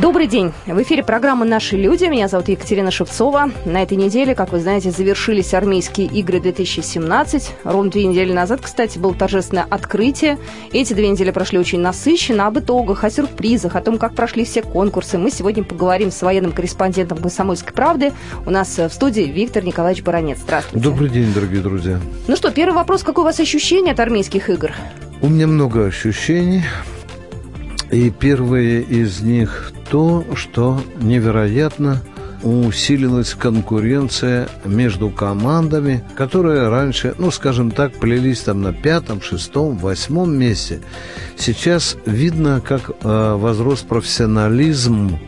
Добрый день. В эфире программа «Наши люди». Меня зовут Екатерина Шевцова. На этой неделе, как вы знаете, завершились армейские игры 2017. Ровно две недели назад, кстати, было торжественное открытие. Эти две недели прошли очень насыщенно. Об итогах, о сюрпризах, о том, как прошли все конкурсы. Мы сегодня поговорим с военным корреспондентом «Комсомольской правды». У нас в студии Виктор Николаевич Баранец. Здравствуйте. Добрый день, дорогие друзья. Ну что, первый вопрос. Какое у вас ощущение от армейских игр? У меня много ощущений. И первое из них то, что невероятно усилилась конкуренция между командами, которые раньше, ну, скажем так, плелись там на пятом, шестом, восьмом месте. Сейчас видно, как э, возрос профессионализм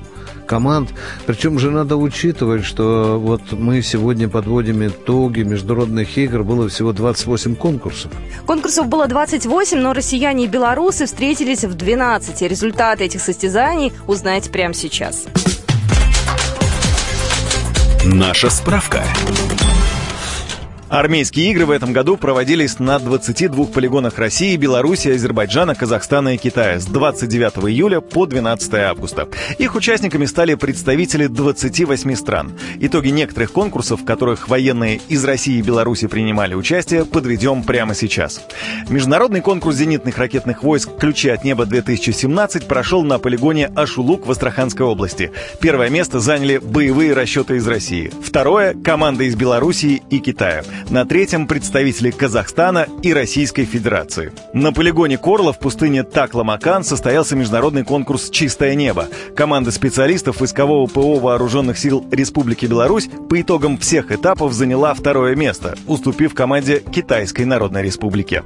команд. Причем же надо учитывать, что вот мы сегодня подводим итоги международных игр. Было всего 28 конкурсов. Конкурсов было 28, но россияне и белорусы встретились в 12. Результаты этих состязаний узнаете прямо сейчас. Наша справка. Армейские игры в этом году проводились на 22 полигонах России, Беларуси, Азербайджана, Казахстана и Китая с 29 июля по 12 августа. Их участниками стали представители 28 стран. Итоги некоторых конкурсов, в которых военные из России и Беларуси принимали участие, подведем прямо сейчас. Международный конкурс зенитных ракетных войск «Ключи от неба-2017» прошел на полигоне Ашулук в Астраханской области. Первое место заняли боевые расчеты из России. Второе – команда из Белоруссии и Китая. На третьем представители Казахстана и Российской Федерации. На полигоне Корла в пустыне Такла-Макан состоялся международный конкурс «Чистое небо». Команда специалистов войскового ПО Вооруженных сил Республики Беларусь по итогам всех этапов заняла второе место, уступив команде Китайской Народной Республики.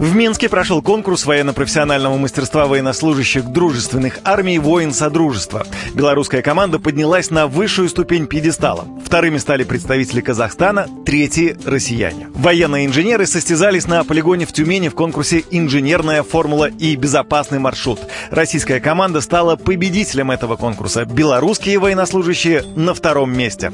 В Минске прошел конкурс военно-профессионального мастерства военнослужащих дружественных армий «Воин Содружества». Белорусская команда поднялась на высшую ступень пьедестала. Вторыми стали представители Казахстана, третьи – россияне. Военные инженеры состязались на полигоне в Тюмени в конкурсе «Инженерная формула и безопасный маршрут». Российская команда стала победителем этого конкурса. Белорусские военнослужащие на втором месте.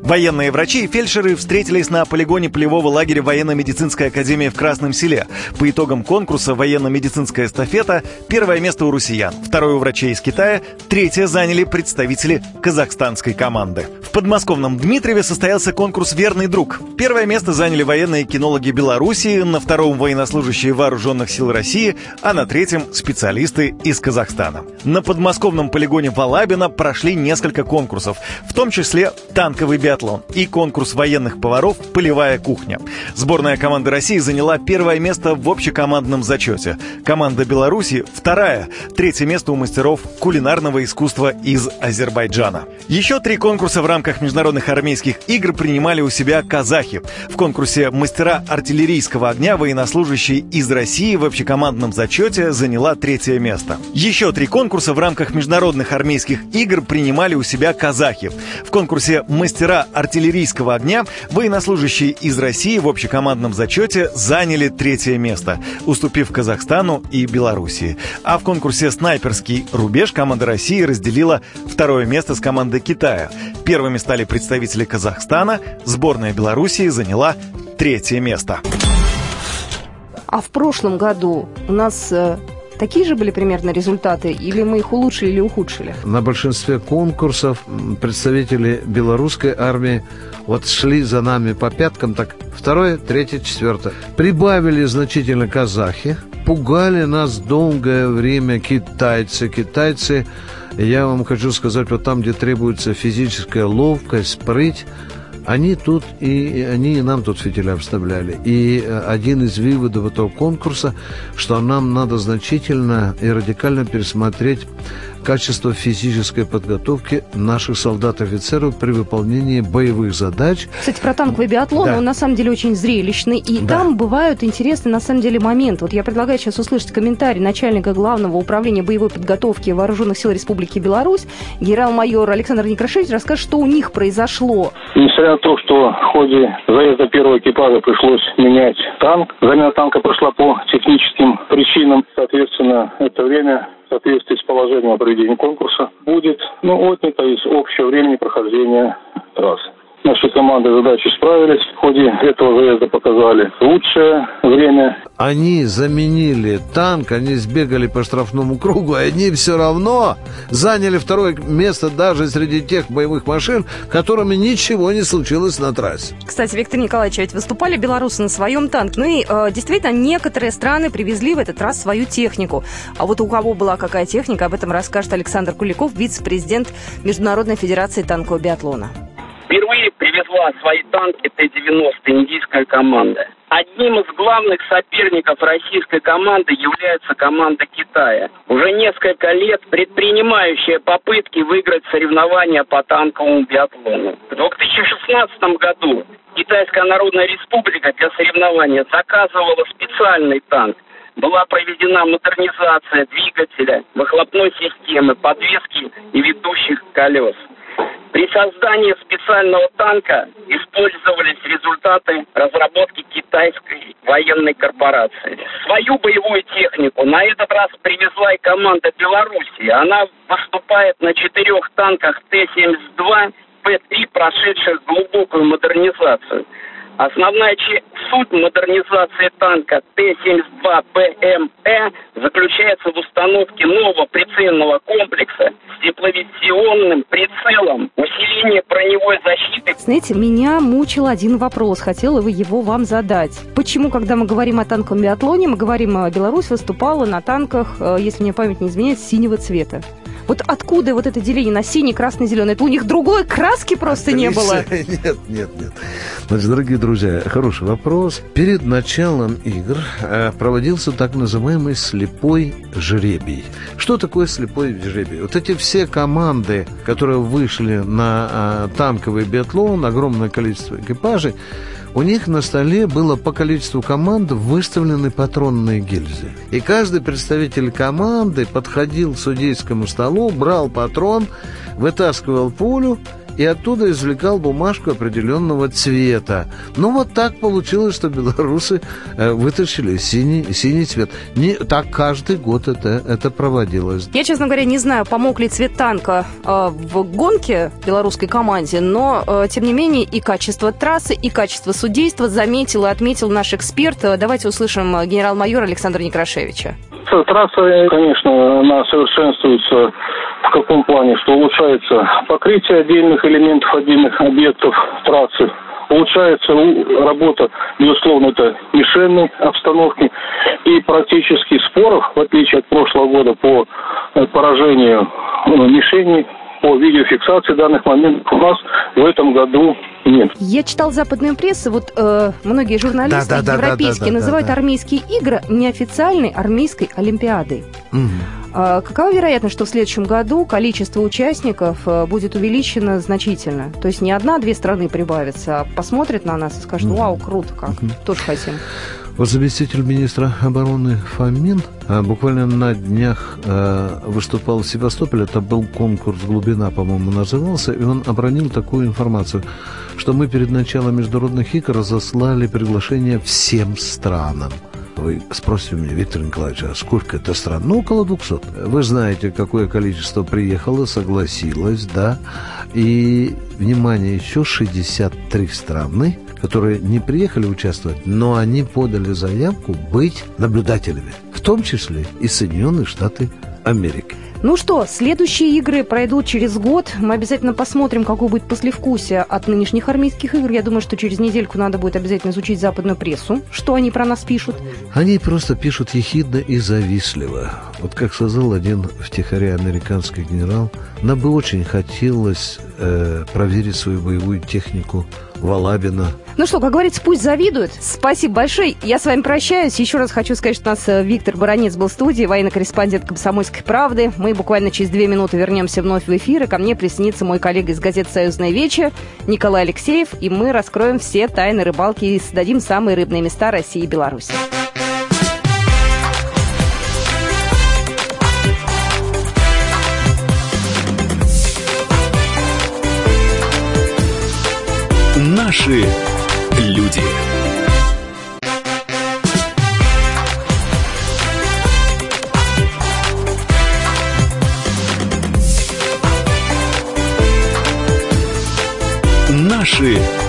Военные врачи и фельдшеры встретились на полигоне полевого лагеря военно-медицинской академии в Красном селе. По итогам конкурса военно-медицинская эстафета первое место у россиян, второе у врачей из Китая, третье заняли представители казахстанской команды. В подмосковном Дмитриеве состоялся конкурс «Верный друг». Первое место заняли военные кинологи Белоруссии, на втором военнослужащие вооруженных сил России, а на третьем специалисты из Казахстана. На подмосковном полигоне Валабина прошли несколько конкурсов, в том числе танковый биатлон и конкурс военных поваров «Полевая кухня». Сборная команды России заняла первое место в общекомандном зачете. Команда Беларуси – вторая. Третье место у мастеров кулинарного искусства из Азербайджана. Еще три конкурса в рамках международных армейских игр принимали у себя казахи. В конкурсе «Мастера артиллерийского огня» военнослужащий из России в общекомандном зачете заняла третье место. Еще три конкурса в рамках международных армейских игр принимали у себя казахи. В конкурсе «Мастера артиллерийского огня» военнослужащие из России в общекомандном зачете заняли третье место место, уступив Казахстану и Белоруссии. А в конкурсе «Снайперский рубеж» команда России разделила второе место с командой Китая. Первыми стали представители Казахстана, сборная Белоруссии заняла третье место. А в прошлом году у нас э, такие же были примерно результаты, или мы их улучшили или ухудшили? На большинстве конкурсов представители белорусской армии вот шли за нами по пяткам, так второе, третье, четвертое. Прибавили значительно казахи, пугали нас долгое время китайцы. Китайцы, я вам хочу сказать, вот там, где требуется физическая ловкость, прыть, они тут и они и нам тут фитиля вставляли. И э, один из выводов этого конкурса, что нам надо значительно и радикально пересмотреть качество физической подготовки наших солдат-офицеров при выполнении боевых задач. Кстати, про танковый биатлон, да. он на самом деле очень зрелищный, и да. там бывают интересные на самом деле моменты. Вот я предлагаю сейчас услышать комментарий начальника Главного управления боевой подготовки Вооруженных сил Республики Беларусь, генерал-майор Александр Некрашевич, расскажет, что у них произошло. Несмотря на то, что в ходе заезда первого экипажа пришлось менять танк, замена танка прошла по техническим причинам, соответственно, это время соответствии с положением о проведении конкурса будет ну, отнято из общего времени прохождения трассы. Наши команды задачи справились. В ходе этого заезда показали лучшее время. Они заменили танк, они сбегали по штрафному кругу, и они все равно заняли второе место даже среди тех боевых машин, которыми ничего не случилось на трассе. Кстати, Виктор Николаевич, ведь выступали белорусы на своем танке. Ну и э, действительно, некоторые страны привезли в этот раз свою технику. А вот у кого была какая техника, об этом расскажет Александр Куликов, вице-президент Международной Федерации танкового биатлона. Впервые привезла свои танки Т-90 индийская команда. Одним из главных соперников российской команды является команда Китая. Уже несколько лет предпринимающая попытки выиграть соревнования по танковому биатлону. В 2016 году Китайская Народная Республика для соревнования заказывала специальный танк. Была проведена модернизация двигателя, выхлопной системы, подвески и ведущих колес. При создании специального танка использовались результаты разработки китайской военной корпорации. Свою боевую технику на этот раз привезла и команда Беларуси. Она выступает на четырех танках Т-72, П-3, прошедших глубокую модернизацию – Основная суть модернизации танка Т-72БМЭ заключается в установке нового прицельного комплекса с тепловизионным прицелом, усиление броневой защиты. Знаете, меня мучил один вопрос, хотела бы его вам задать. Почему, когда мы говорим о танковом биатлоне, мы говорим, э, Беларусь выступала на танках, э, если мне память не изменяет, синего цвета? Вот откуда вот это деление на синий, красный, зеленый? Это у них другой краски просто не было? Нет, нет, нет. Значит, дорогие друзья, хороший вопрос. Перед началом игр э, проводился так называемый слепой жребий. Что такое слепой жребий? Вот эти все команды, которые вышли на э, танковый биатлон, огромное количество экипажей, у них на столе было по количеству команд выставлены патронные гильзы. И каждый представитель команды подходил к судейскому столу, брал патрон, вытаскивал пулю и оттуда извлекал бумажку определенного цвета. Ну, вот так получилось, что белорусы э, вытащили синий, синий цвет. Не, так каждый год это, это проводилось. Я, честно говоря, не знаю, помог ли цвет танка э, в гонке белорусской команде, но, э, тем не менее, и качество трассы, и качество судейства заметил и отметил наш эксперт. Давайте услышим э, генерал-майора Александра Некрашевича. Трасса, конечно, она совершенствуется в каком плане? Что улучшается покрытие отдельных элементов, отдельных объектов трассы, улучшается работа, безусловно, это мишенной обстановки. И практически споров, в отличие от прошлого года, по э, поражению э, мишени, по видеофиксации данных моментов у нас в этом году нет. Я читал западную прессу, вот э, многие журналисты да, да, европейские да, да, да, называют да, да. армейские игры неофициальной армейской олимпиадой. Угу. А какова вероятность, что в следующем году количество участников э, будет увеличено значительно? То есть не одна-две страны прибавятся, а посмотрят на нас и скажут, вау, круто как, угу. тоже хотим. Вот заместитель министра обороны Фомин а, буквально на днях а, выступал в Севастополе, это был конкурс «Глубина», по-моему, назывался, и он обронил такую информацию, что мы перед началом международных игр разослали приглашение всем странам. Вы спросите меня, Виктор Николаевич, а сколько это стран? Ну, около 200. Вы знаете, какое количество приехало, согласилось, да? И, внимание, еще 63 страны которые не приехали участвовать, но они подали заявку быть наблюдателями, в том числе и Соединенные Штаты Америки. Ну что, следующие игры пройдут через год. Мы обязательно посмотрим, какое будет послевкусие от нынешних армейских игр. Я думаю, что через недельку надо будет обязательно изучить западную прессу, что они про нас пишут. Они просто пишут ехидно и завистливо. Вот как сказал один втихаря американский генерал, нам бы очень хотелось э, проверить свою боевую технику Валабина. Ну что, как говорится, пусть завидуют. Спасибо большое. Я с вами прощаюсь. Еще раз хочу сказать, что у нас э, Виктор Баранец был в студии, военный корреспондент «Комсомольской правды». Мы буквально через две минуты вернемся вновь в эфир, и ко мне присоединится мой коллега из газеты «Союзная вече» Николай Алексеев, и мы раскроем все тайны рыбалки и создадим самые рыбные места России и Беларуси. Наши люди. Наши.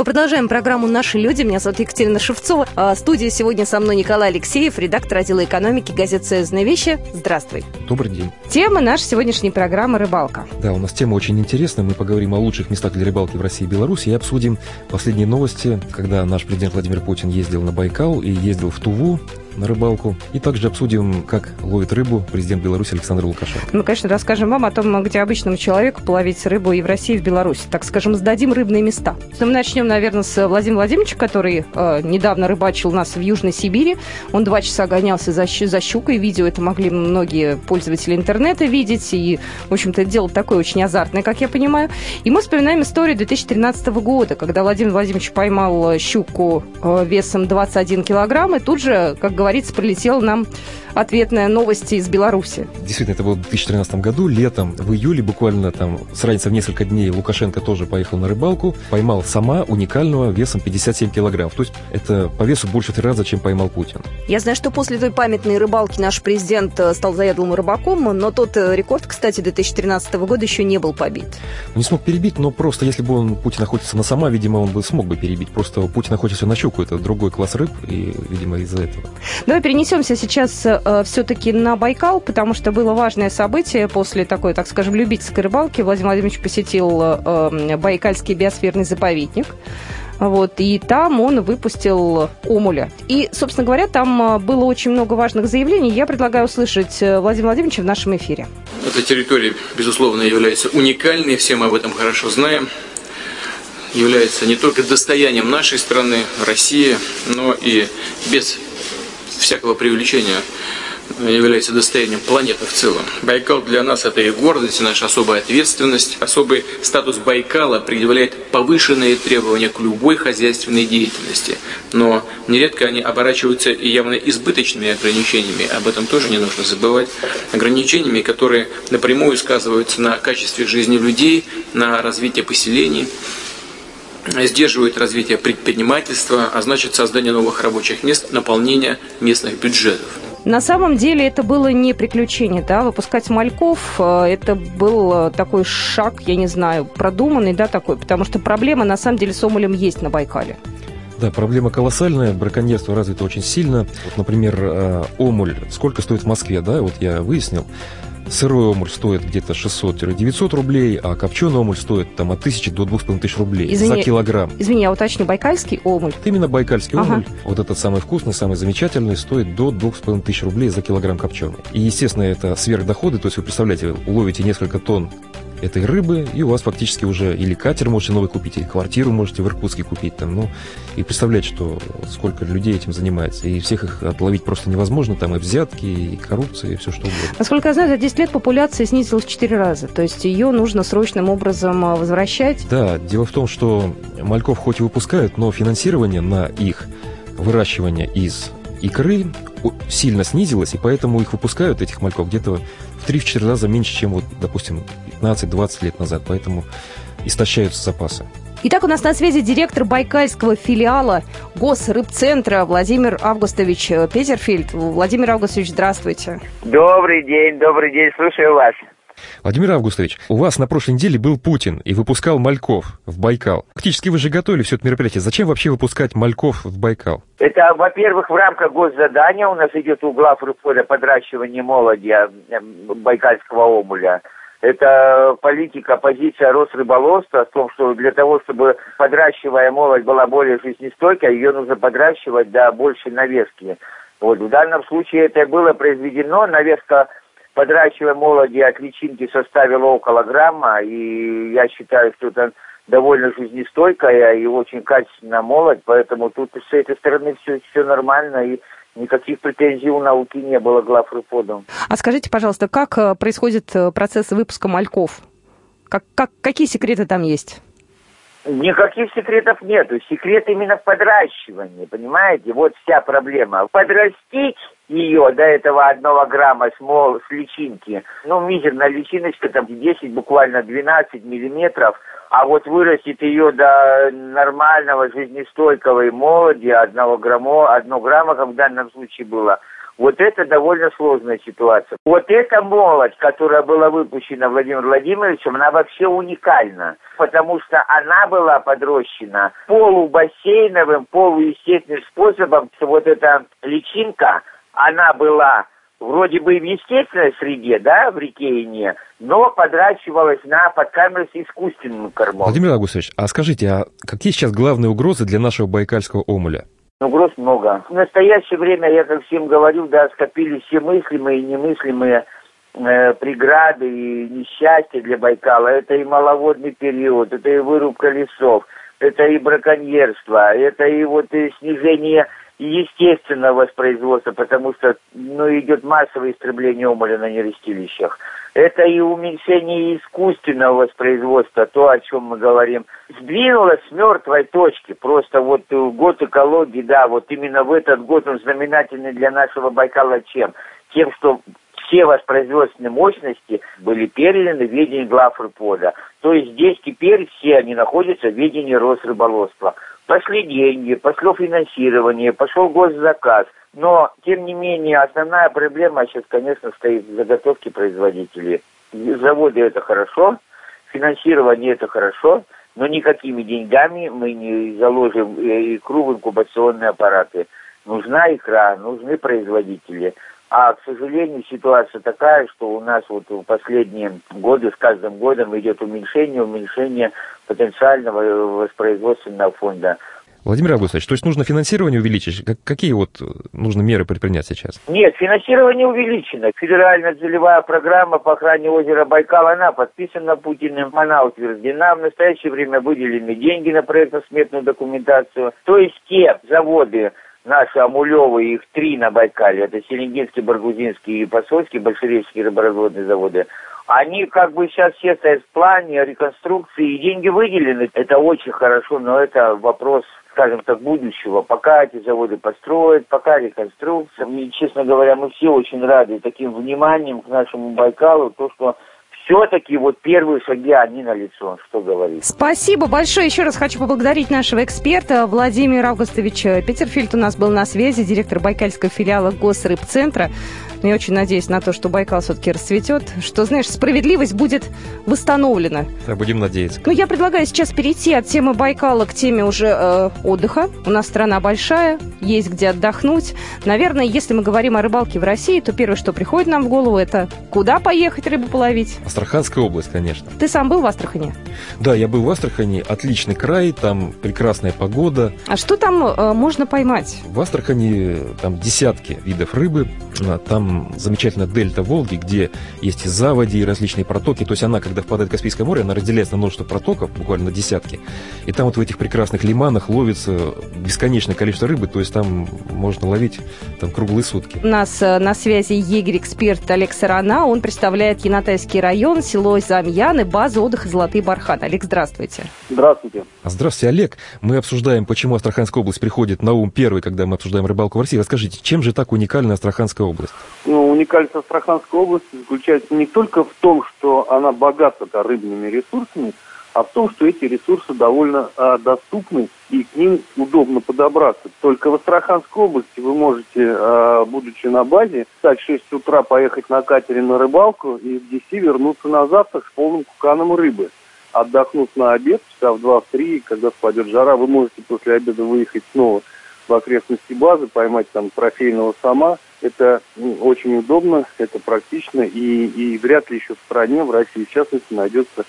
Мы продолжаем программу «Наши люди». Меня зовут Екатерина Шевцова. А, в студии сегодня со мной Николай Алексеев, редактор отдела экономики газеты «Союзные вещи». Здравствуй. Добрый день. Тема нашей сегодняшней программы «Рыбалка». Да, у нас тема очень интересная. Мы поговорим о лучших местах для рыбалки в России и Беларуси и обсудим последние новости, когда наш президент Владимир Путин ездил на Байкал и ездил в Туву на рыбалку. И также обсудим, как ловит рыбу президент Беларуси Александр Лукашенко. Мы, конечно, расскажем вам о том, где обычному человеку половить рыбу и в России, и в Беларуси. Так скажем, сдадим рыбные места. Но мы начнем, наверное, с Владимира Владимировича, который э, недавно рыбачил у нас в Южной Сибири. Он два часа гонялся за, за щукой. Видео это могли многие пользователи интернета видеть. И, в общем-то, дело такое очень азартное, как я понимаю. И мы вспоминаем историю 2013 года, когда Владимир Владимирович поймал щуку э, весом 21 килограмм. И тут же, как говорится, прилетела нам ответная новость из Беларуси. Действительно, это было в 2013 году, летом, в июле, буквально там с разницей в несколько дней, Лукашенко тоже поехал на рыбалку, поймал сама уникального весом 57 килограмм. То есть это по весу больше в три раза, чем поймал Путин. Я знаю, что после той памятной рыбалки наш президент э, стал заядлым рыбаком, но тот э, рекорд, кстати, 2013 года еще не был побит. Не смог перебить, но просто если бы он, Путин охотился на сама, видимо, он бы смог бы перебить. Просто Путин охотится на щуку, это другой класс рыб, и, видимо, из-за этого. Давай перенесемся сейчас э, все-таки на Байкал, потому что было важное событие после такой, так скажем, любительской рыбалки. Владимир Владимирович посетил э, Байкальский биосферный заповедник. Вот, и там он выпустил омуля. И, собственно говоря, там э, было очень много важных заявлений. Я предлагаю услышать э, Владимира Владимировича в нашем эфире. Эта территория, безусловно, является уникальной, все мы об этом хорошо знаем. Является не только достоянием нашей страны, России, но и без всякого преувеличения является достоянием планеты в целом. Байкал для нас это и гордость, и наша особая ответственность. Особый статус Байкала предъявляет повышенные требования к любой хозяйственной деятельности. Но нередко они оборачиваются и явно избыточными ограничениями. Об этом тоже не нужно забывать. Ограничениями, которые напрямую сказываются на качестве жизни людей, на развитии поселений сдерживают развитие предпринимательства, а значит создание новых рабочих мест, наполнение местных бюджетов. На самом деле это было не приключение, да, выпускать мальков, э, это был э, такой шаг, я не знаю, продуманный, да, такой, потому что проблема на самом деле с омулем есть на Байкале. Да, проблема колоссальная, браконьерство развито очень сильно. Вот, например, э, омуль, сколько стоит в Москве, да, вот я выяснил, Сырой омуль стоит где-то 600-900 рублей, а копченый омуль стоит там от 1000 до 2500 рублей извини, за килограмм. Извини, я уточню, байкальский омуль? Это именно байкальский ага. омуль. Вот этот самый вкусный, самый замечательный, стоит до 2500 рублей за килограмм копченый. И, естественно, это сверхдоходы, то есть вы представляете, уловите несколько тонн этой рыбы, и у вас фактически уже или катер можете новый купить, или квартиру можете в Иркутске купить. Там, ну, и представлять, что сколько людей этим занимается. И всех их отловить просто невозможно. Там и взятки, и коррупция, и все что угодно. Насколько я знаю, за 10 лет популяция снизилась в 4 раза. То есть ее нужно срочным образом а, возвращать. Да, дело в том, что мальков хоть и выпускают, но финансирование на их выращивание из икры сильно снизилось, и поэтому их выпускают, этих мальков, где-то в 3-4 раза меньше, чем, вот, допустим, 15-20 лет назад. Поэтому истощаются запасы. Итак, у нас на связи директор байкальского филиала Госрыбцентра Владимир Августович Петерфильд. Владимир Августович, здравствуйте. Добрый день, добрый день, слушаю вас. Владимир Августович, у вас на прошлой неделе был Путин и выпускал мальков в Байкал. Фактически вы же готовили все это мероприятие. Зачем вообще выпускать мальков в Байкал? Это, во-первых, в рамках госзадания у нас идет угла фрукфода подращивания молоди байкальского омуля. Это политика, позиция Росрыболовства в том, что для того, чтобы подращивая молодь была более жизнестойкой, ее нужно подращивать до большей навески. Вот, в данном случае это было произведено, навеска подращивая молоди от личинки составила около грамма, и я считаю, что это довольно жизнестойкая и очень качественная молодь, поэтому тут с этой стороны все, все нормально, и никаких претензий у науки не было главреподом. А скажите, пожалуйста, как э, происходит э, процесс выпуска мальков? Как, как, какие секреты там есть? Никаких секретов нету. Секрет именно в подращивании, понимаете? Вот вся проблема. Подрастить ее до этого одного грамма смол с личинки, ну, мизерная личиночка, там 10, буквально 12 миллиметров, а вот вырастет ее до нормального жизнестойкого и молоди, одного грамма, одно грамма, как в данном случае было, Вот это довольно сложная ситуация. Вот эта молодь, которая была выпущена Владимиром Владимировичем, она вообще уникальна, потому что она была подрощена полубассейновым, полуестественным способом. Вот эта личинка, она была вроде бы в естественной среде, да, в реке Ине, но подращивалась на подкармливалась искусственным кормом. Владимир Августович, а скажите, а какие сейчас главные угрозы для нашего байкальского омуля? Угроз много. В настоящее время, я как всем говорю, да, скопились все мыслимые и немыслимые э, преграды и несчастья для Байкала. Это и маловодный период, это и вырубка лесов, это и браконьерство, это и вот и снижение естественного воспроизводства, потому что ну, идет массовое истребление омоля на нерестилищах. Это и уменьшение искусственного воспроизводства, то, о чем мы говорим. Сдвинулось с мертвой точки. Просто вот год экологии, да, вот именно в этот год он знаменательный для нашего Байкала чем? Тем, что все воспроизводственные мощности были переданы в ведение глав РПОДа. То есть здесь теперь все они находятся в ведении Росрыболовства. Пошли деньги, пошло финансирование, пошел госзаказ. Но, тем не менее, основная проблема сейчас, конечно, стоит в заготовке производителей. Заводы это хорошо, финансирование это хорошо, но никакими деньгами мы не заложим э, икру в инкубационные аппараты. Нужна икра, нужны производители. А, к сожалению, ситуация такая, что у нас вот в последние годы, с каждым годом идет уменьшение, уменьшение потенциального воспроизводственного фонда. Владимир Августович, то есть нужно финансирование увеличить? Какие вот нужно меры предпринять сейчас? Нет, финансирование увеличено. Федеральная целевая программа по охране озера Байкал, она подписана Путиным, она утверждена. В настоящее время выделены деньги на проектно-сметную документацию. То есть те заводы, наши Амулевы, их три на Байкале, это Селенгинский, Баргузинский и Посольский, большереческие рыборазводные заводы, они как бы сейчас все стоят в плане реконструкции, и деньги выделены. Это очень хорошо, но это вопрос скажем так, будущего, пока эти заводы построят, пока реконструкция. И, честно говоря, мы все очень рады таким вниманием к нашему Байкалу, то, что все-таки вот первые шаги, они на лицо, что говорить. Спасибо большое. Еще раз хочу поблагодарить нашего эксперта Владимира Августовича Петерфильд. У нас был на связи директор Байкальского филиала Госрыбцентра. Но я очень надеюсь на то, что Байкал все-таки расцветет, что, знаешь, справедливость будет восстановлена. Да, будем надеяться. Ну, я предлагаю сейчас перейти от темы Байкала к теме уже э, отдыха. У нас страна большая, есть где отдохнуть. Наверное, если мы говорим о рыбалке в России, то первое, что приходит нам в голову, это куда поехать рыбу половить? Астраханская область, конечно. Ты сам был в Астрахани? Да, я был в Астрахани. Отличный край, там прекрасная погода. А что там э, можно поймать? В Астрахани там десятки видов рыбы. А, там замечательная дельта Волги, где есть и заводи, и различные протоки. То есть она, когда впадает в Каспийское море, она разделяется на множество протоков, буквально на десятки. И там вот в этих прекрасных лиманах ловится бесконечное количество рыбы, то есть там можно ловить там круглые сутки. У нас э, на связи егерь-эксперт Олег Сарана. Он представляет Янатайский район, село Замьяны, базу отдыха «Золотые барханы». Олег, здравствуйте. Здравствуйте. Здравствуйте, Олег. Мы обсуждаем, почему Астраханская область приходит на ум первый, когда мы обсуждаем рыбалку в России. Расскажите, чем же так уникальна Астраханская область? Ну, уникальность Астраханской области заключается не только в том, что она богата -то рыбными ресурсами, а в том, что эти ресурсы довольно а, доступны и к ним удобно подобраться. Только в Астраханской области вы можете, а, будучи на базе, встать в 6 утра, поехать на катере на рыбалку и в 10 вернуться на завтрак с полным куканом рыбы. Отдохнув на обед, часа в 2-3, когда спадет жара, вы можете после обеда выехать снова в окрестности базы, поймать там трофейного сама. Это ну, очень удобно, это практично, и, и вряд ли еще в стране, в России, в частности, найдется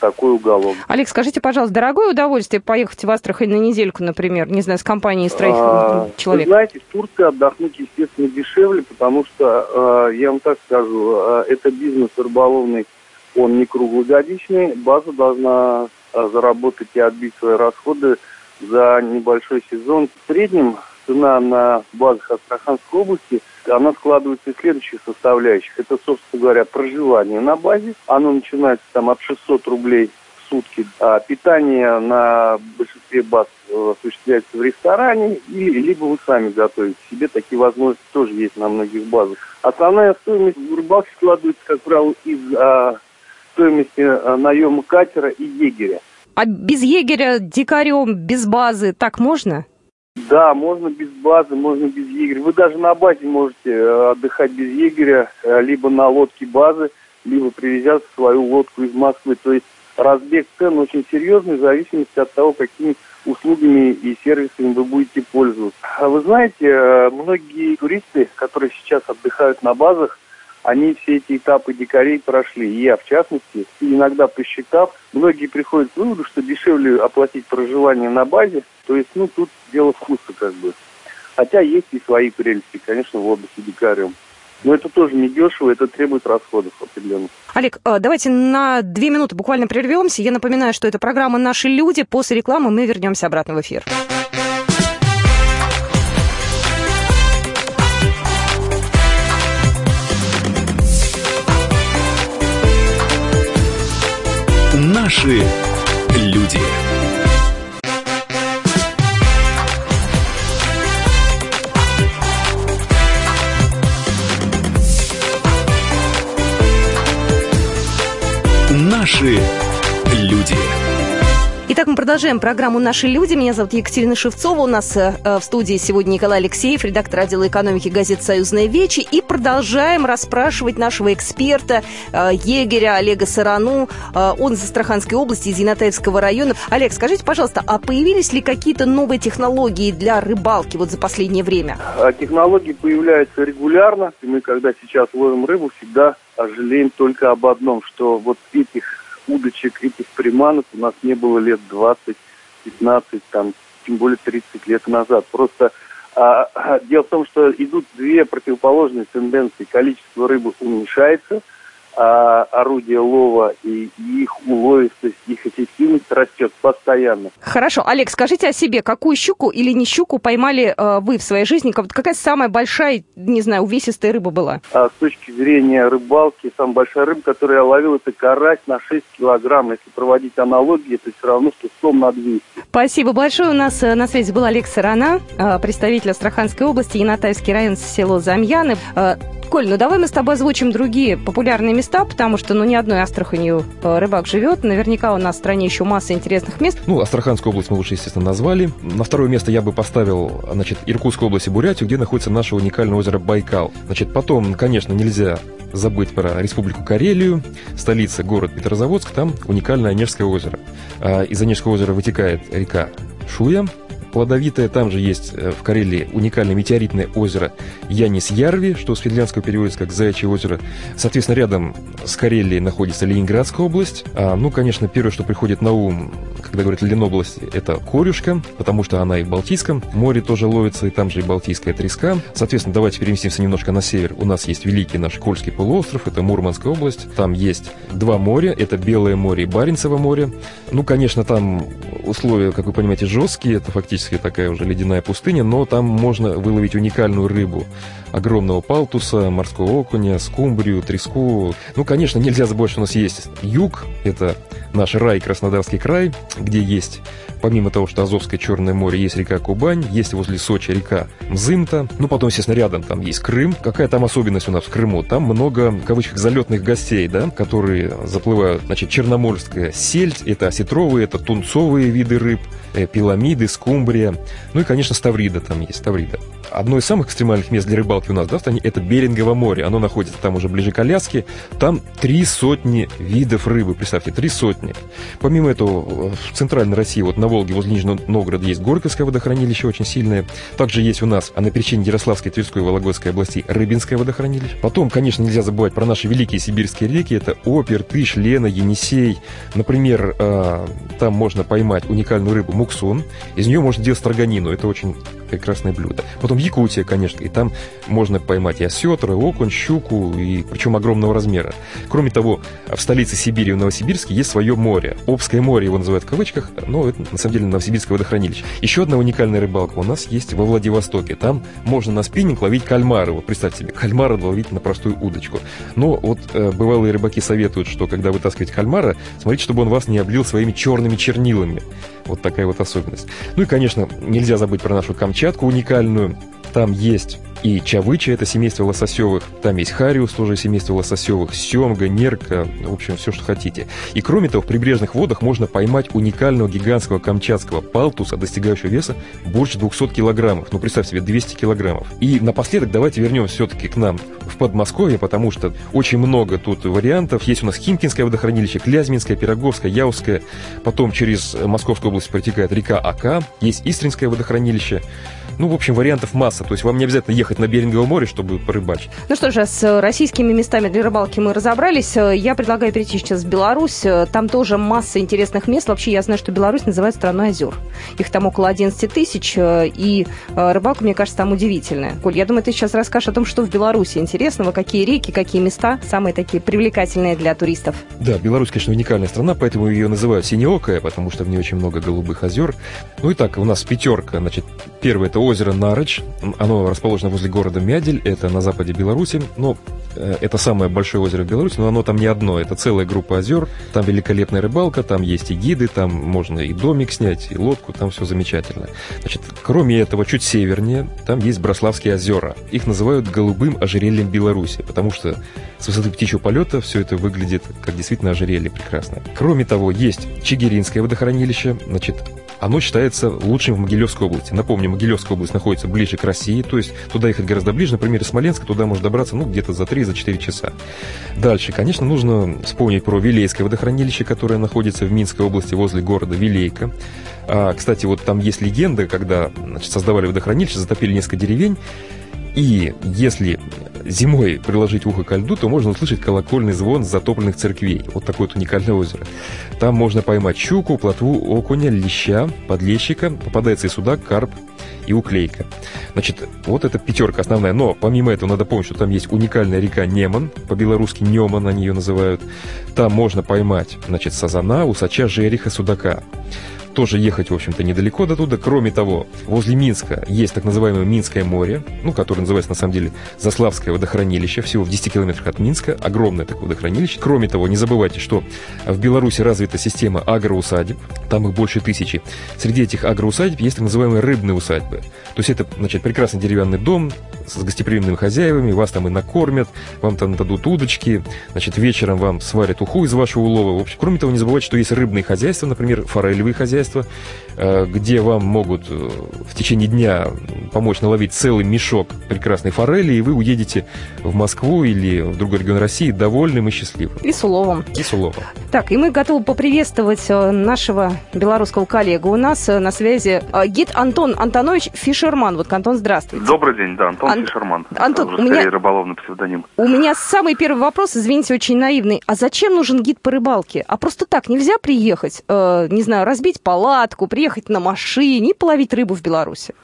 такой уголок. Олег, скажите, пожалуйста, дорогое удовольствие поехать в Астрахань на недельку, например, не знаю, с компанией строительных а, человек? Вы знаете, в Турции отдохнуть, естественно, дешевле, потому что, э, я вам так скажу, э, это бизнес рыболовный, он не круглогодичный, база должна э, заработать и отбить свои расходы за небольшой сезон. В среднем цена на базах Астраханской области, она складывается из следующих составляющих. Это, собственно говоря, проживание на базе. Оно начинается там от 600 рублей в сутки. А питание на большинстве баз э, осуществляется в ресторане, или, либо вы сами готовите себе. Такие возможности тоже есть на многих базах. Основная стоимость рыбалки складывается, как правило, из а, стоимости а, наема катера и егеря. А без егеря, дикарем, без базы так можно? Да, можно без базы, можно без егеря. Вы даже на базе можете э, отдыхать без егеря, э, либо на лодке базы, либо привезя свою лодку из Москвы. То есть разбег цен очень серьезный в зависимости от того, какими услугами и сервисами вы будете пользоваться. А вы знаете, э, многие туристы, которые сейчас отдыхают на базах, они все эти этапы дикарей прошли. И я, в частности, иногда посчитав, многие приходят к выводу, что дешевле оплатить проживание на базе. То есть, ну, тут дело вкуса как бы. Хотя есть и свои прелести, конечно, в отдыхе дикарем. Но это тоже не дешево, это требует расходов определенных. Олег, э, давайте на две минуты буквально прервемся. Я напоминаю, что это программа «Наши люди». После рекламы мы вернемся обратно в эфир. Наши люди. Наши. Итак, мы продолжаем программу «Наши люди». Меня зовут Екатерина Шевцова. У нас э, в студии сегодня Николай Алексеев, редактор отдела экономики газет «Союзная Вечи». И продолжаем расспрашивать нашего эксперта, э, егеря Олега Сарану. Э, он из Астраханской области, из Янатаевского района. Олег, скажите, пожалуйста, а появились ли какие-то новые технологии для рыбалки вот за последнее время? А технологии появляются регулярно. И мы, когда сейчас ловим рыбу, всегда жалеем только об одном, что вот этих удочек, этих приманок у нас не было лет 20, 15, там, тем более 30 лет назад. Просто а, а, дело в том, что идут две противоположные тенденции. Количество рыбы уменьшается – а, орудия лова и их уловистость, их эффективность растет постоянно. Хорошо. Олег, скажите о себе, какую щуку или не щуку поймали э, вы в своей жизни? Какая самая большая, не знаю, увесистая рыба была? А, с точки зрения рыбалки, самая большая рыба, которую я ловил, это карась на 6 килограмм. Если проводить аналогии, это все равно, что сом на 200. Спасибо большое. У нас э, на связи был Олег Сарана, э, представитель Астраханской области, Янатайский район, село Замьяны. Коль, ну давай мы с тобой озвучим другие популярные места, потому что, ну, ни одной Астраханью э, рыбак живет. Наверняка у нас в стране еще масса интересных мест. Ну, Астраханскую область мы уже, естественно, назвали. На второе место я бы поставил, значит, Иркутскую область и Бурятию, где находится наше уникальное озеро Байкал. Значит, потом, конечно, нельзя забыть про Республику Карелию, столица, город Петрозаводск, там уникальное Онежское озеро. А из Онежского озера вытекает река Шуя, плодовитое. Там же есть э, в Карелии уникальное метеоритное озеро Янис-Ярви, что с финляндского переводится как «Заячье озеро». Соответственно, рядом с Карелией находится Ленинградская область. А, ну, конечно, первое, что приходит на ум, когда говорят Ленобласть, это Корюшка, потому что она и в Балтийском море тоже ловится, и там же и Балтийская треска. Соответственно, давайте переместимся немножко на север. У нас есть великий наш Кольский полуостров, это Мурманская область. Там есть два моря, это Белое море и Баренцево море. Ну, конечно, там условия, как вы понимаете, жесткие, это фактически практически такая уже ледяная пустыня, но там можно выловить уникальную рыбу. Огромного палтуса, морского окуня, скумбрию, треску. Ну, конечно, нельзя забывать, что у нас есть юг, это наш рай, Краснодарский край, где есть Помимо того, что Азовское Черное море, есть река Кубань, есть возле Сочи река Мзымта. Ну, потом, естественно, рядом там есть Крым. Какая там особенность у нас в Крыму? Там много, в кавычках, залетных гостей, да, которые заплывают. Значит, черноморская сельдь, это осетровые, это тунцовые виды рыб, э, пиламиды, скумбрия. Ну и, конечно, ставрида там есть, ставрида. Одно из самых экстремальных мест для рыбалки у нас, да, в стране, это Берингово море. Оно находится там уже ближе к Аляске. Там три сотни видов рыбы, представьте, три сотни. Помимо этого, в центральной России, вот на Волге, возле Нижнего Новгорода, есть Горьковское водохранилище очень сильное. Также есть у нас а на пересечении Ярославской, Тверской Вологодской областей Рыбинское водохранилище. Потом, конечно, нельзя забывать про наши великие сибирские реки. Это Опер, Тыш, Лена, Енисей. Например, э, там можно поймать уникальную рыбу муксон. Из нее можно делать строганину. Это очень прекрасное блюдо. Потом Якутия, конечно, и там можно поймать и осетра, и окунь, щуку, и причем огромного размера. Кроме того, в столице Сибири, в Новосибирске, есть свое море. Обское море его называют в кавычках, но это на самом деле Новосибирское водохранилище. Еще одна уникальная рыбалка у нас есть во Владивостоке. Там можно на спиннинг ловить кальмары. Вот представьте себе, кальмара ловить на простую удочку. Но вот э, бывалые рыбаки советуют, что когда вытаскиваете кальмара, смотрите, чтобы он вас не облил своими черными чернилами. Вот такая вот особенность. Ну и, конечно, нельзя забыть про нашу Камчатку уникальную. Там есть и чавыча, это семейство лососевых, там есть хариус, тоже семейство лососевых, семга, нерка, в общем, все, что хотите. И кроме того, в прибрежных водах можно поймать уникального гигантского камчатского палтуса, достигающего веса больше 200 килограммов. Ну, представь себе, 200 килограммов. И напоследок давайте вернемся все-таки к нам в Подмосковье, потому что очень много тут вариантов. Есть у нас Химкинское водохранилище, Клязьминское, Пироговское, Яузское. Потом через Московскую область протекает река Ака. Есть Истринское водохранилище. Ну, в общем, вариантов масса. То есть вам не обязательно ехать на Беринговое море, чтобы порыбачить. Ну что же, с российскими местами для рыбалки мы разобрались. Я предлагаю перейти сейчас в Беларусь. Там тоже масса интересных мест. Вообще, я знаю, что Беларусь называют страной озер. Их там около 11 тысяч, и э, рыбалка, мне кажется, там удивительная. Коль, я думаю, ты сейчас расскажешь о том, что в Беларуси интересного, какие реки, какие места самые такие привлекательные для туристов. Да, Беларусь, конечно, уникальная страна, поэтому ее называют синеокая, потому что в ней очень много голубых озер. Ну и так, у нас пятерка. Значит, первое это озеро Нарыч. Оно расположено возле города Мядель, это на западе Беларуси. Но э, это самое большое озеро в Беларуси, но оно там не одно. Это целая группа озер. Там великолепная рыбалка, там есть и гиды, там можно и домик снять, и лодку, там все замечательно. Значит, кроме этого, чуть севернее, там есть Брославские озера. Их называют голубым ожерельем Беларуси, потому что с высоты птичьего полета все это выглядит как действительно ожерелье прекрасное. Кроме того, есть Чигиринское водохранилище, значит, оно считается лучшим в Могилевской области. Напомню, Могилевская область находится ближе к России, то есть туда ехать гораздо ближе. Например, из Смоленска туда можно добраться ну, где-то за 3-4 часа. Дальше, конечно, нужно вспомнить про Вилейское водохранилище, которое находится в Минской области возле города Вилейка. А, кстати, вот там есть легенда, когда значит, создавали водохранилище, затопили несколько деревень, и если зимой приложить ухо ко льду, то можно услышать колокольный звон затопленных церквей. Вот такое вот уникальное озеро. Там можно поймать щуку, плотву, окуня, леща, подлещика, попадается и судак, карп и уклейка. Значит, вот эта пятерка основная. Но помимо этого надо помнить, что там есть уникальная река Неман, по-белорусски Неман они ее называют. Там можно поймать, значит, сазана, усача, жереха, судака тоже ехать, в общем-то, недалеко до туда. Кроме того, возле Минска есть так называемое Минское море, ну, которое называется, на самом деле, Заславское водохранилище, всего в 10 километрах от Минска, огромное такое водохранилище. Кроме того, не забывайте, что в Беларуси развита система агроусадеб, там их больше тысячи. Среди этих агроусадеб есть так называемые рыбные усадьбы. То есть это, значит, прекрасный деревянный дом с гостеприимными хозяевами, вас там и накормят, вам там дадут удочки, значит, вечером вам сварят уху из вашего улова. В общем, кроме того, не забывайте, что есть рыбные хозяйства, например, форелевые хозяйства, хозяйства, э, где вам могут э, в течение дня помочь наловить целый мешок прекрасной форели, и вы уедете в Москву или в другой регион России довольным и счастливым. И с уловом. И с уловом. Так, и мы готовы поприветствовать э, нашего белорусского коллегу. У нас на связи гид Антон Антонович Фишерман. Вот, Антон, здравствуйте. Добрый день, да, Антон Ан... Фишерман. Антон, у меня... рыболовный псевдоним. У меня самый первый вопрос, извините, очень наивный. А зачем нужен гид по рыбалке? А просто так нельзя приехать, э, не знаю, разбить палатку, палатку, приехать на машине и половить рыбу в Беларуси?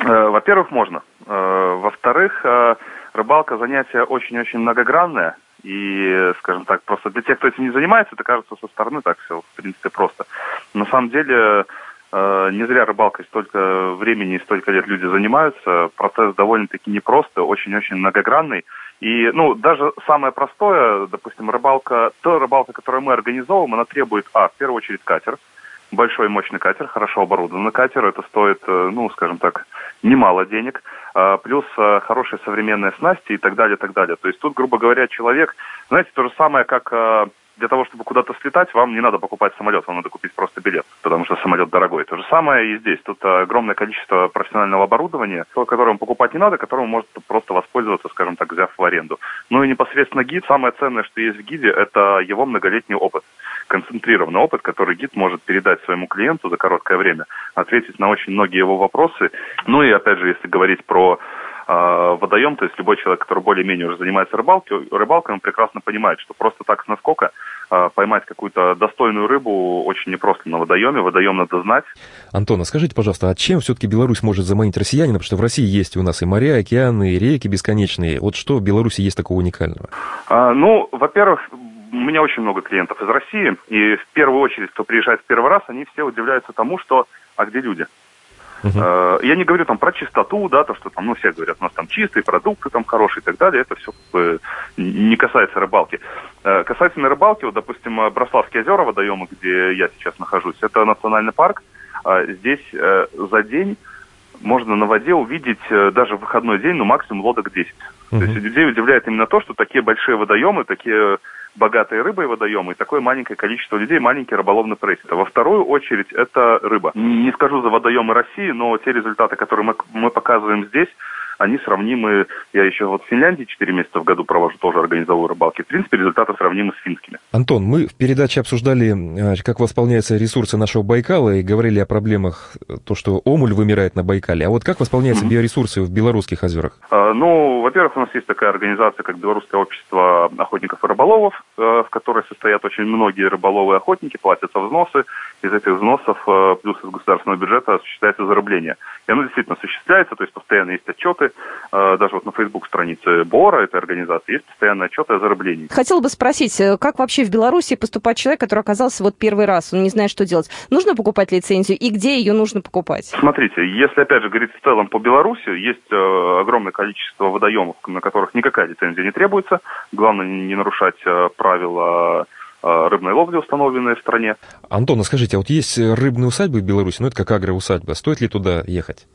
Э, во-первых, можно. Э, во-вторых, э, рыбалка занятие очень-очень многогранное. И, скажем так, просто для тех, кто этим не занимается, это кажется со стороны так все, в принципе, просто. На самом деле, не зря рыбалкой столько времени и столько лет люди занимаются. Процесс довольно-таки непростой, очень-очень многогранный. И, ну, даже самое простое, допустим, рыбалка, та рыбалка, которую мы организовываем, она требует, а, в первую очередь, катер – большой мощный катер, хорошо оборудованный катер. Это стоит, э, ну, скажем так, немало денег. А, плюс э, хорошие современные снасти и так далее, и так далее. То есть тут, грубо говоря, человек, знаете, то же самое, как э, для того, чтобы куда-то слетать, вам не надо покупать самолет, вам надо купить просто билет, потому что самолет дорогой. То же самое и здесь. Тут огромное количество профессионального оборудования, которое вам покупать не надо, которым может просто воспользоваться, скажем так, взяв в аренду. Ну и непосредственно гид, самое ценное, что есть в гиде, это его многолетний опыт концентрированный опыт, который гид может передать своему клиенту за короткое время, ответить на очень многие его вопросы. Ну и опять же, если говорить про э, водоем, то есть любой человек, который более-менее уже занимается рыбалкой, рыбалкой, он прекрасно понимает, что просто так с наскока э, поймать какую-то достойную рыбу очень непросто на водоеме, водоем надо знать. Антон, а скажите, пожалуйста, а чем все-таки Беларусь может заманить россиянина? Потому что в России есть у нас и моря, и океаны, и реки бесконечные. Вот что в Беларуси есть такого уникального? А, ну, во-первых, у меня очень много клиентов из России, и в первую очередь, кто приезжает в первый раз, они все удивляются тому, что «а где люди?». Uh-huh. Я не говорю там про чистоту, да, то, что там, ну, все говорят, у нас там чистые продукты там хорошие и так далее, это все как бы не касается рыбалки. Э, касательно рыбалки, вот, допустим, Брославские озера, водоемы, где я сейчас нахожусь, это национальный парк. А здесь э, за день можно на воде увидеть э, даже в выходной день, ну, максимум лодок 10. То есть людей удивляет именно то, что такие большие водоемы, такие богатые рыбой водоемы и такое маленькое количество людей, маленький рыболовный пресс. Во вторую очередь это рыба. Не скажу за водоемы России, но те результаты, которые мы, мы показываем здесь, они сравнимы, я еще вот в Финляндии 4 месяца в году провожу, тоже организовываю рыбалки. В принципе, результаты сравнимы с финскими. Антон, мы в передаче обсуждали, а, как восполняются ресурсы нашего Байкала и говорили о проблемах, то, что омуль вымирает на Байкале. А вот как восполняются mm-hmm. биоресурсы в белорусских озерах? А, ну, во-первых, у нас есть такая организация, как Белорусское общество охотников и рыболовов, э, в которой состоят очень многие рыболовы и охотники, платятся взносы. Из этих взносов э, плюс из государственного бюджета осуществляется зарубление. И оно действительно осуществляется, то есть постоянно есть отчеты, Э, даже вот на Facebook странице БОРа, этой организации, есть постоянный отчет о зароблении. Хотела бы спросить, э, как вообще в Беларуси поступать человек, который оказался вот первый раз, он не знает, что делать? Нужно покупать лицензию и где ее нужно покупать? Смотрите, если опять же говорить в целом по Беларуси, есть огромное количество водоемов, на которых никакая лицензия не требуется. Главное не нарушать правила рыбной ловли, установленные в стране. Антон, а скажите, а вот есть рыбные усадьбы в Беларуси, ну это как агроусадьба, стоит ли туда ехать?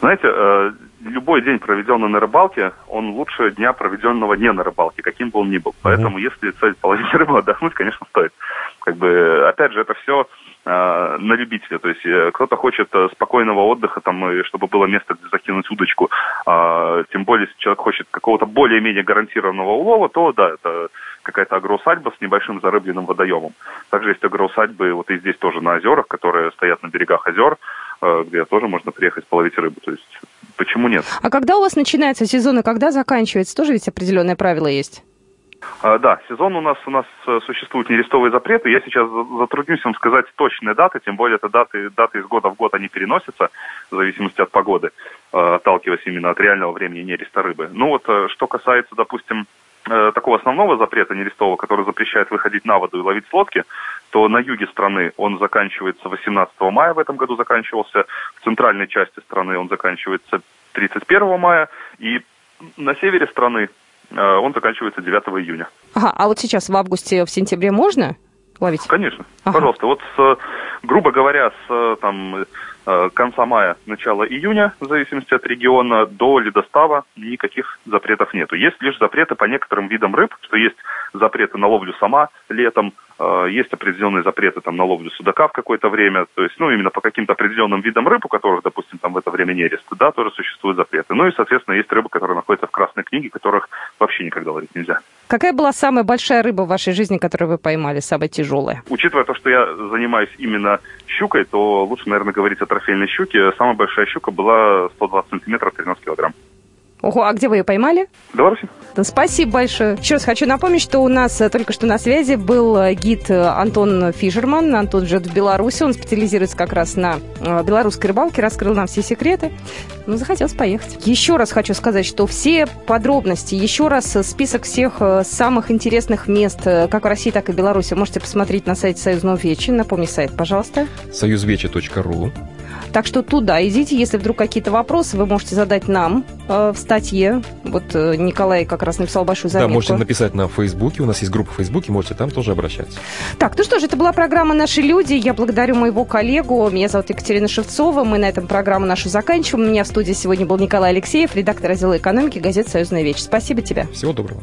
Знаете, э, любой день, проведенный на рыбалке, он лучше дня, проведенного не на рыбалке, каким бы он ни был. Поэтому, mm-hmm. если цель половить рыбу, отдохнуть, конечно, стоит. Как бы, опять же, это все э, на любителя. То есть э, кто-то хочет э, спокойного отдыха, там, и чтобы было место, где закинуть удочку. А, тем более, если человек хочет какого-то более-менее гарантированного улова, то да, это какая-то агроусадьба с небольшим зарыбленным водоемом. Также есть агроусадьбы, вот и здесь тоже на озерах, которые стоят на берегах озер, Э, где тоже можно приехать половить рыбу. То есть почему нет? А когда у вас начинается сезон и когда заканчивается? Тоже ведь определенные правила есть? А, да, сезон у нас у нас э, существуют нерестовые запреты. Я сейчас затруднюсь вам сказать точные даты, тем более это даты, даты из года в год они переносятся в зависимости от погоды, э, отталкиваясь именно от реального времени нереста рыбы. Ну вот, что касается, допустим, такого основного запрета нерестового, который запрещает выходить на воду и ловить с лодки, то на юге страны он заканчивается 18 мая в этом году заканчивался, в центральной части страны он заканчивается 31 мая, и на севере страны э, он заканчивается 9 июня. Ага, а вот сейчас в августе, в сентябре можно ловить? Конечно, ага. пожалуйста. Вот, с, грубо говоря, с там, э, конца мая, начала июня, в зависимости от региона, до ледостава никаких запретов нету. Есть лишь запреты по некоторым видам рыб, что есть запреты на ловлю сама летом, э, есть определенные запреты там, на ловлю судака в какое-то время, то есть, ну, именно по каким-то определенным видам рыб, у которых, допустим, там в это время нерест, да, тоже существуют запреты. Ну и, соответственно, есть рыбы, которые находятся в красной книге, которых вообще никогда ловить нельзя. Какая была самая большая рыба в вашей жизни, которую вы поймали, самая тяжелая? Учитывая то, что я занимаюсь именно щукой, то лучше, наверное, говорить о трофейной щуке. Самая большая щука была 120 сантиметров, 13 килограмм. Ого, а где вы ее поймали? В Беларуси. Спасибо большое. Еще раз хочу напомнить, что у нас э, только что на связи был э, гид э, Антон Фишерман. Антон живет в Беларуси. Он специализируется как раз на белорусской рыбалке, раскрыл нам все секреты. Ну, захотелось поехать. Еще раз хочу сказать, что все подробности, еще раз список всех самых интересных мест, как в России, так и в Беларуси, можете посмотреть на сайте Союзного Вечи. Напомни сайт, пожалуйста. союзвечи.ру так что туда идите, если вдруг какие-то вопросы вы можете задать нам э, в статье. Вот э, Николай как раз написал большую заметку. Да, можете написать на Фейсбуке, у нас есть группа в Фейсбуке, можете там тоже обращаться. Так, ну что ж, это была программа «Наши люди». Я благодарю моего коллегу. Меня зовут Екатерина Шевцова. Мы на этом программу нашу заканчиваем. У меня в студии сегодня был Николай Алексеев, редактор отдела экономики газеты «Союзная вещь». Спасибо тебе. Всего доброго.